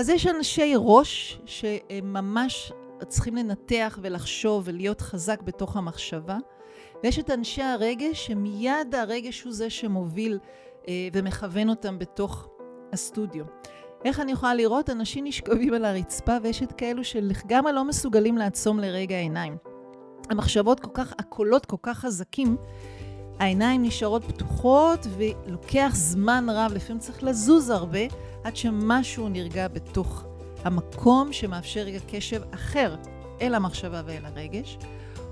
אז יש אנשי ראש שהם ממש צריכים לנתח ולחשוב ולהיות חזק בתוך המחשבה, ויש את אנשי הרגש שמיד הרגש הוא זה שמוביל אה, ומכוון אותם בתוך הסטודיו. איך אני יכולה לראות? אנשים נשכבים על הרצפה ויש את כאלו שלגמרי לא מסוגלים לעצום לרגע עיניים. המחשבות כל כך, הקולות כל כך חזקים, העיניים נשארות פתוחות ולוקח זמן רב, לפעמים צריך לזוז הרבה, עד שמשהו נרגע בתוך המקום שמאפשר רגע קשב אחר אל המחשבה ואל הרגש,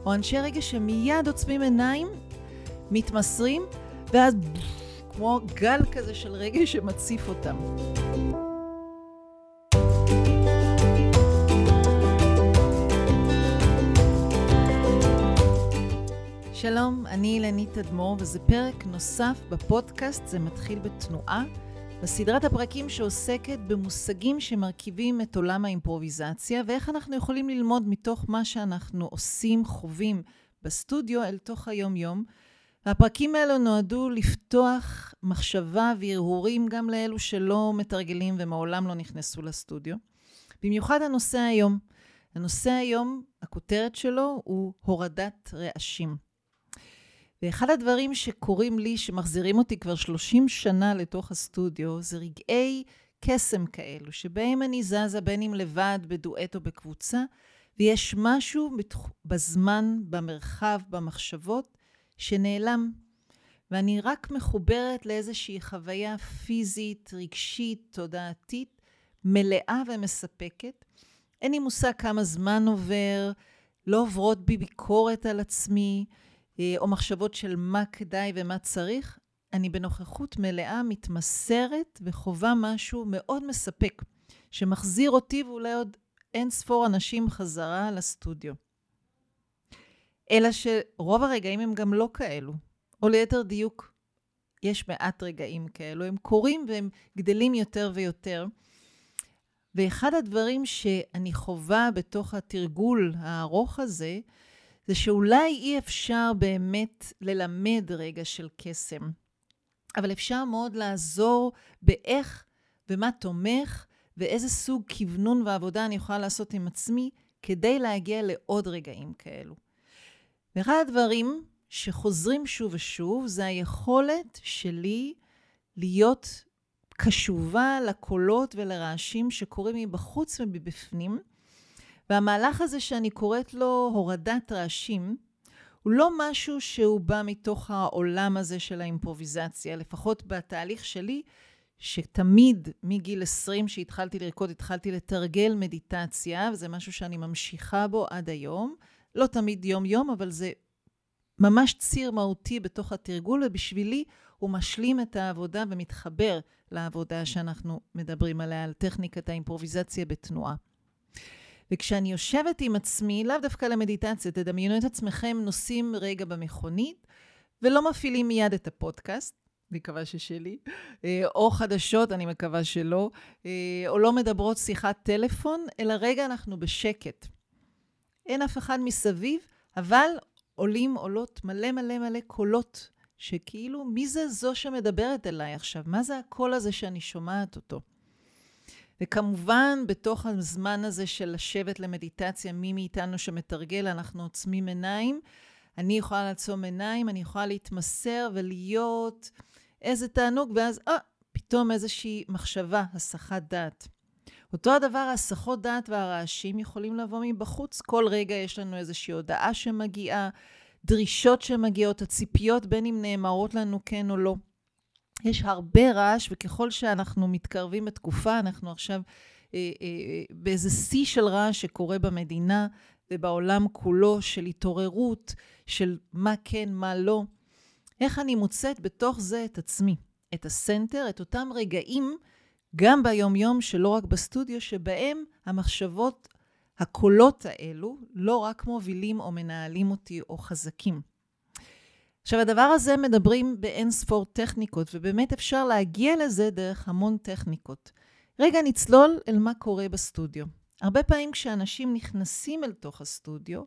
או אנשי רגש שמיד עוצמים עיניים, מתמסרים, ואז כמו גל כזה של רגש שמציף אותם. שלום, אני אילנית תדמור, וזה פרק נוסף בפודקאסט "זה מתחיל בתנועה", בסדרת הפרקים שעוסקת במושגים שמרכיבים את עולם האימפרוביזציה, ואיך אנחנו יכולים ללמוד מתוך מה שאנחנו עושים, חווים בסטודיו, אל תוך היום-יום. והפרקים האלו נועדו לפתוח מחשבה והרהורים גם לאלו שלא מתרגלים ומעולם לא נכנסו לסטודיו. במיוחד הנושא היום. הנושא היום, הכותרת שלו הוא הורדת רעשים. ואחד הדברים שקורים לי, שמחזירים אותי כבר 30 שנה לתוך הסטודיו, זה רגעי קסם כאלו, שבהם אני זזה בין אם לבד, בדואט או בקבוצה, ויש משהו בזמן, במרחב, במחשבות, שנעלם. ואני רק מחוברת לאיזושהי חוויה פיזית, רגשית, תודעתית, מלאה ומספקת. אין לי מושג כמה זמן עובר, לא עוברות בי ביקורת על עצמי, או מחשבות של מה כדאי ומה צריך, אני בנוכחות מלאה מתמסרת וחווה משהו מאוד מספק, שמחזיר אותי ואולי עוד אין ספור אנשים חזרה לסטודיו. אלא שרוב הרגעים הם גם לא כאלו, או ליתר דיוק, יש מעט רגעים כאלו, הם קורים והם גדלים יותר ויותר. ואחד הדברים שאני חווה בתוך התרגול הארוך הזה, זה שאולי אי אפשר באמת ללמד רגע של קסם, אבל אפשר מאוד לעזור באיך ומה תומך ואיזה סוג כוונון ועבודה אני יכולה לעשות עם עצמי כדי להגיע לעוד רגעים כאלו. ואחד הדברים שחוזרים שוב ושוב זה היכולת שלי להיות קשובה לקולות ולרעשים שקורים מבחוץ ומבפנים, והמהלך הזה שאני קוראת לו הורדת רעשים, הוא לא משהו שהוא בא מתוך העולם הזה של האימפרוביזציה, לפחות בתהליך שלי, שתמיד מגיל 20 שהתחלתי לרקוד, התחלתי לתרגל מדיטציה, וזה משהו שאני ממשיכה בו עד היום. לא תמיד יום-יום, אבל זה ממש ציר מהותי בתוך התרגול, ובשבילי הוא משלים את העבודה ומתחבר לעבודה שאנחנו מדברים עליה, על טכניקת האימפרוביזציה בתנועה. וכשאני יושבת עם עצמי, לאו דווקא למדיטציה, תדמיינו את עצמכם נוסעים רגע במכונית, ולא מפעילים מיד את הפודקאסט, אני מקווה ששלי, אה, או חדשות, אני מקווה שלא, אה, או לא מדברות שיחת טלפון, אלא רגע אנחנו בשקט. אין אף אחד מסביב, אבל עולים, עולות מלא מלא מלא קולות, שכאילו, מי זה זו שמדברת אליי עכשיו? מה זה הקול הזה שאני שומעת אותו? וכמובן, בתוך הזמן הזה של לשבת למדיטציה, מי מאיתנו שמתרגל, אנחנו עוצמים עיניים. אני יכולה לעצום עיניים, אני יכולה להתמסר ולהיות איזה תענוג, ואז, אה, פתאום איזושהי מחשבה, הסחת דעת. אותו הדבר, הסחות דעת והרעשים יכולים לבוא מבחוץ. כל רגע יש לנו איזושהי הודעה שמגיעה, דרישות שמגיעות, הציפיות, בין אם נאמרות לנו כן או לא. יש הרבה רעש, וככל שאנחנו מתקרבים בתקופה, אנחנו עכשיו אה, אה, באיזה שיא של רעש שקורה במדינה ובעולם כולו, של התעוררות, של מה כן, מה לא. איך אני מוצאת בתוך זה את עצמי, את הסנטר, את אותם רגעים, גם ביום-יום, שלא רק בסטודיו, שבהם המחשבות, הקולות האלו, לא רק מובילים או מנהלים אותי או חזקים. עכשיו, הדבר הזה מדברים באין ספור טכניקות, ובאמת אפשר להגיע לזה דרך המון טכניקות. רגע נצלול אל מה קורה בסטודיו. הרבה פעמים כשאנשים נכנסים אל תוך הסטודיו,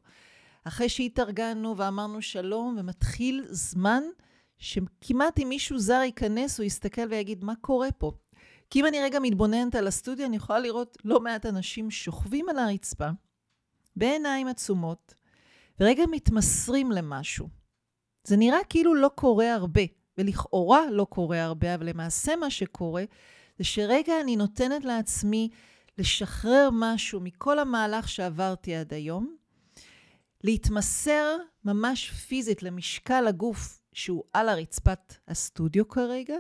אחרי שהתארגנו ואמרנו שלום, ומתחיל זמן שכמעט אם מישהו זר ייכנס, הוא יסתכל ויגיד, מה קורה פה? כי אם אני רגע מתבוננת על הסטודיו, אני יכולה לראות לא מעט אנשים שוכבים על הרצפה, בעיניים עצומות, ורגע מתמסרים למשהו. זה נראה כאילו לא קורה הרבה, ולכאורה לא קורה הרבה, אבל למעשה מה שקורה זה שרגע אני נותנת לעצמי לשחרר משהו מכל המהלך שעברתי עד היום, להתמסר ממש פיזית למשקל הגוף שהוא על הרצפת הסטודיו כרגע,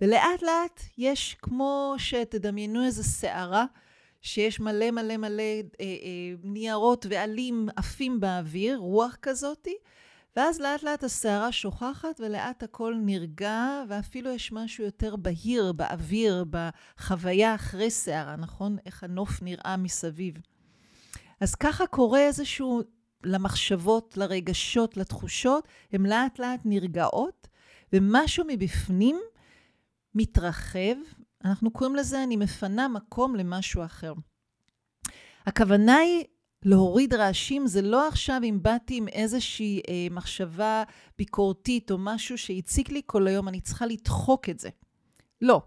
ולאט לאט יש כמו שתדמיינו איזו סערה, שיש מלא מלא מלא אה, אה, ניירות ועלים עפים באוויר, רוח כזאתי, ואז לאט לאט הסערה שוכחת ולאט הכל נרגע, ואפילו יש משהו יותר בהיר באוויר, בחוויה אחרי סערה, נכון? איך הנוף נראה מסביב. אז ככה קורה איזשהו, למחשבות, לרגשות, לתחושות, הן לאט לאט נרגעות, ומשהו מבפנים מתרחב. אנחנו קוראים לזה, אני מפנה מקום למשהו אחר. הכוונה היא להוריד רעשים זה לא עכשיו אם באתי עם איזושהי אה, מחשבה ביקורתית או משהו שהציק לי כל היום, אני צריכה לדחוק את זה. לא.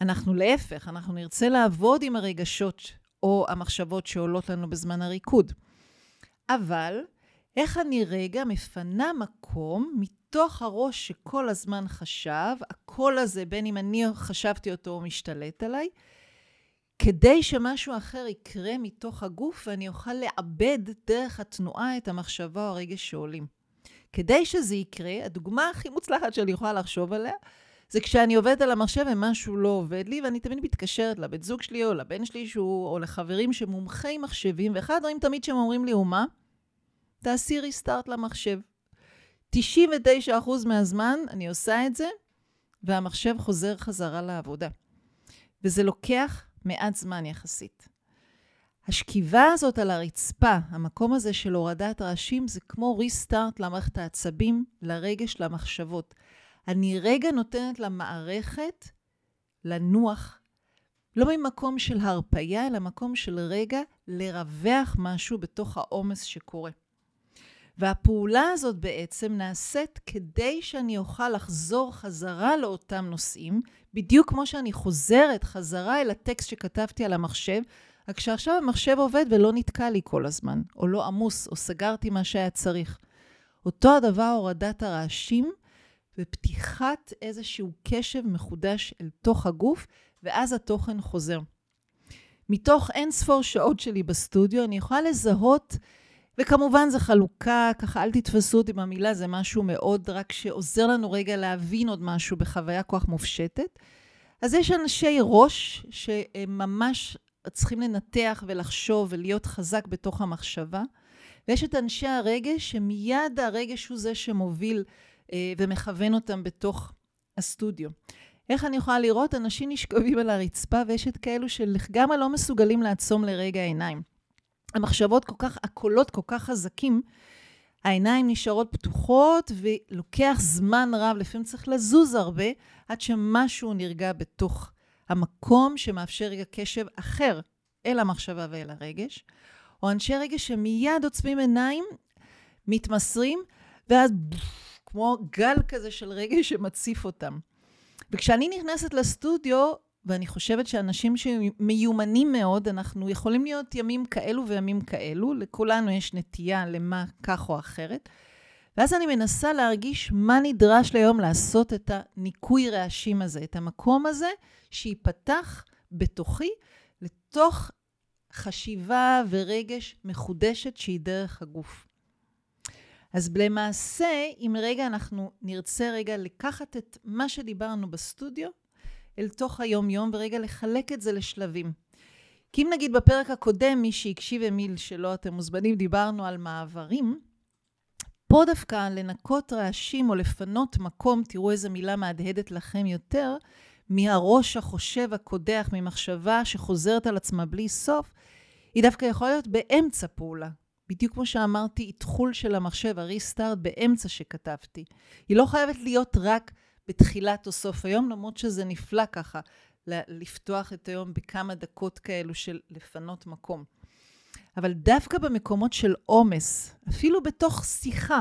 אנחנו להפך, אנחנו נרצה לעבוד עם הרגשות או המחשבות שעולות לנו בזמן הריקוד. אבל איך אני רגע מפנה מקום מתוך הראש שכל הזמן חשב, הקול הזה, בין אם אני חשבתי אותו או משתלט עליי, כדי שמשהו אחר יקרה מתוך הגוף ואני אוכל לעבד דרך התנועה את המחשבה או הרגש שעולים. כדי שזה יקרה, הדוגמה הכי מוצלחת שאני יכולה לחשוב עליה, זה כשאני עובדת על המחשב ומשהו לא עובד לי, ואני תמיד מתקשרת לבית זוג שלי או לבן שלי שהוא, או לחברים שמומחי מחשבים, ואחד הדברים תמיד שהם אומרים לי הוא מה? תעשי ריסטארט למחשב. 99% מהזמן אני עושה את זה, והמחשב חוזר חזרה לעבודה. וזה לוקח מעט זמן יחסית. השכיבה הזאת על הרצפה, המקום הזה של הורדת רעשים, זה כמו ריסטארט למערכת העצבים, לרגש, למחשבות. אני רגע נותנת למערכת לנוח, לא ממקום של הרפייה, אלא מקום של רגע לרווח משהו בתוך העומס שקורה. והפעולה הזאת בעצם נעשית כדי שאני אוכל לחזור חזרה לאותם נושאים, בדיוק כמו שאני חוזרת חזרה אל הטקסט שכתבתי על המחשב, רק שעכשיו המחשב עובד ולא נתקע לי כל הזמן, או לא עמוס, או סגרתי מה שהיה צריך. אותו הדבר הורדת הרעשים ופתיחת איזשהו קשב מחודש אל תוך הגוף, ואז התוכן חוזר. מתוך אין ספור שעות שלי בסטודיו, אני יכולה לזהות וכמובן זו חלוקה, ככה אל תתפסו אותי במילה, זה משהו מאוד רק שעוזר לנו רגע להבין עוד משהו בחוויה כוח מופשטת. אז יש אנשי ראש שממש צריכים לנתח ולחשוב ולהיות חזק בתוך המחשבה, ויש את אנשי הרגש שמיד הרגש הוא זה שמוביל אה, ומכוון אותם בתוך הסטודיו. איך אני יכולה לראות? אנשים נשכבים על הרצפה ויש את כאלו שלגמרי לא מסוגלים לעצום לרגע עיניים. המחשבות כל כך, הקולות כל כך חזקים, העיניים נשארות פתוחות ולוקח זמן רב, לפעמים צריך לזוז הרבה, עד שמשהו נרגע בתוך המקום שמאפשר רגע קשב אחר אל המחשבה ואל הרגש. או אנשי רגש שמיד עוצמים עיניים, מתמסרים, ואז כמו גל כזה של רגש שמציף אותם. וכשאני נכנסת לסטודיו, ואני חושבת שאנשים שמיומנים מאוד, אנחנו יכולים להיות ימים כאלו וימים כאלו, לכולנו יש נטייה למה כך או אחרת. ואז אני מנסה להרגיש מה נדרש ליום לעשות את הניקוי רעשים הזה, את המקום הזה שייפתח בתוכי לתוך חשיבה ורגש מחודשת שהיא דרך הגוף. אז למעשה, אם רגע אנחנו נרצה רגע לקחת את מה שדיברנו בסטודיו, אל תוך היום-יום, ורגע לחלק את זה לשלבים. כי אם נגיד בפרק הקודם, מי שהקשיב ומי שלא, אתם מוזמנים, דיברנו על מעברים, פה דווקא לנקות רעשים או לפנות מקום, תראו איזה מילה מהדהדת לכם יותר, מהראש החושב הקודח, ממחשבה שחוזרת על עצמה בלי סוף, היא דווקא יכולה להיות באמצע פעולה. בדיוק כמו שאמרתי, איתחול של המחשב, הריסטארט באמצע שכתבתי. היא לא חייבת להיות רק בתחילת או סוף היום, למרות שזה נפלא ככה, לפתוח את היום בכמה דקות כאלו של לפנות מקום. אבל דווקא במקומות של עומס, אפילו בתוך שיחה,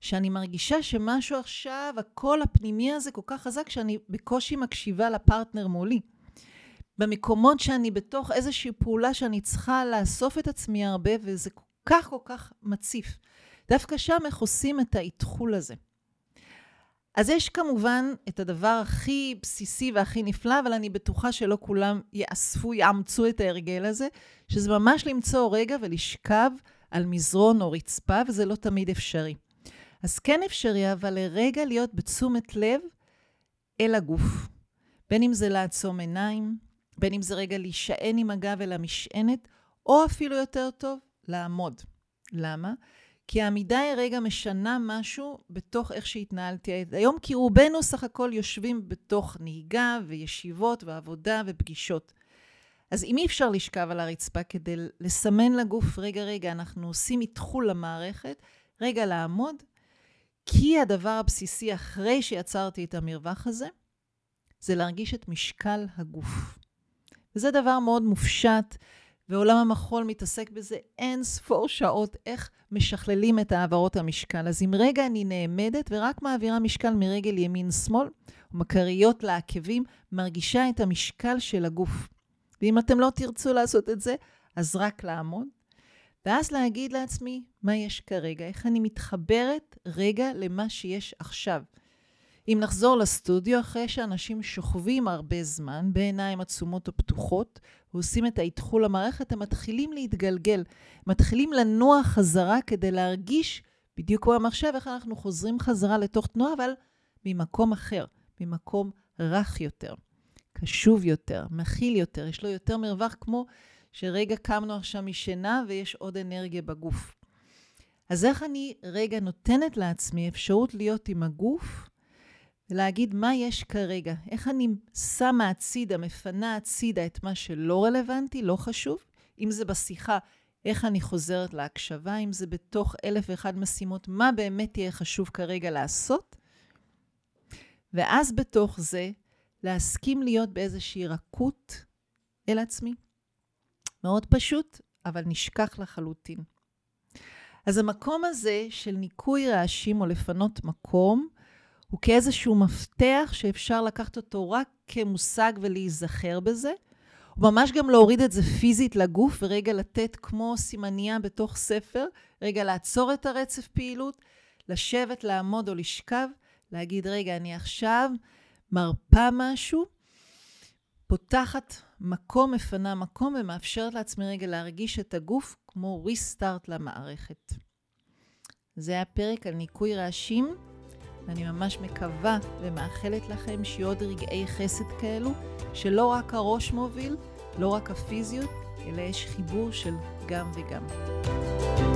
שאני מרגישה שמשהו עכשיו, הקול הפנימי הזה כל כך חזק, שאני בקושי מקשיבה לפרטנר מולי. במקומות שאני בתוך איזושהי פעולה שאני צריכה לאסוף את עצמי הרבה, וזה כל כך כל כך מציף. דווקא שם איך עושים את האתחול הזה. אז יש כמובן את הדבר הכי בסיסי והכי נפלא, אבל אני בטוחה שלא כולם יאספו, יאמצו את ההרגל הזה, שזה ממש למצוא רגע ולשכב על מזרון או רצפה, וזה לא תמיד אפשרי. אז כן אפשרי, אבל לרגע להיות בתשומת לב אל הגוף. בין אם זה לעצום עיניים, בין אם זה רגע להישען עם הגב אל המשענת, או אפילו יותר טוב, לעמוד. למה? כי העמידה היא רגע משנה משהו בתוך איך שהתנהלתי היום, כי רובנו סך הכל יושבים בתוך נהיגה וישיבות ועבודה ופגישות. אז אם אי אפשר לשכב על הרצפה כדי לסמן לגוף, רגע, רגע, אנחנו עושים איתחול למערכת, רגע לעמוד, כי הדבר הבסיסי אחרי שיצרתי את המרווח הזה, זה להרגיש את משקל הגוף. וזה דבר מאוד מופשט, ועולם המחול מתעסק בזה אין ספור שעות, איך משכללים את העברות המשקל. אז אם רגע אני נעמדת ורק מעבירה משקל מרגל ימין-שמאל, ומכריות לעקבים, מרגישה את המשקל של הגוף. ואם אתם לא תרצו לעשות את זה, אז רק לעמוד, ואז להגיד לעצמי מה יש כרגע, איך אני מתחברת רגע למה שיש עכשיו. אם נחזור לסטודיו, אחרי שאנשים שוכבים הרבה זמן, בעיניים עצומות או פתוחות, ועושים את האתחול למערכת, הם מתחילים להתגלגל, מתחילים לנוע חזרה כדי להרגיש, בדיוק כמו המחשב, איך אנחנו חוזרים חזרה לתוך תנועה, אבל ממקום אחר, ממקום רך יותר, קשוב יותר, מכיל יותר, יש לו יותר מרווח, כמו שרגע קמנו עכשיו משינה ויש עוד אנרגיה בגוף. אז איך אני רגע נותנת לעצמי אפשרות להיות עם הגוף ולהגיד מה יש כרגע, איך אני שמה הצידה, מפנה הצידה את מה שלא רלוונטי, לא חשוב, אם זה בשיחה, איך אני חוזרת להקשבה, אם זה בתוך אלף ואחד משימות, מה באמת יהיה חשוב כרגע לעשות, ואז בתוך זה להסכים להיות באיזושהי רכות אל עצמי. מאוד פשוט, אבל נשכח לחלוטין. אז המקום הזה של ניקוי רעשים או לפנות מקום, הוא כאיזשהו מפתח שאפשר לקחת אותו רק כמושג ולהיזכר בזה. וממש גם להוריד את זה פיזית לגוף ורגע לתת כמו סימניה בתוך ספר, רגע לעצור את הרצף פעילות, לשבת, לעמוד או לשכב, להגיד, רגע, אני עכשיו מרפה משהו, פותחת מקום, מפנה מקום ומאפשרת לעצמי רגע להרגיש את הגוף כמו ריסטארט למערכת. זה היה פרק על ניקוי רעשים. ואני ממש מקווה ומאחלת לכם שיהיו עוד רגעי חסד כאלו, שלא רק הראש מוביל, לא רק הפיזיות, אלא יש חיבור של גם וגם. thank you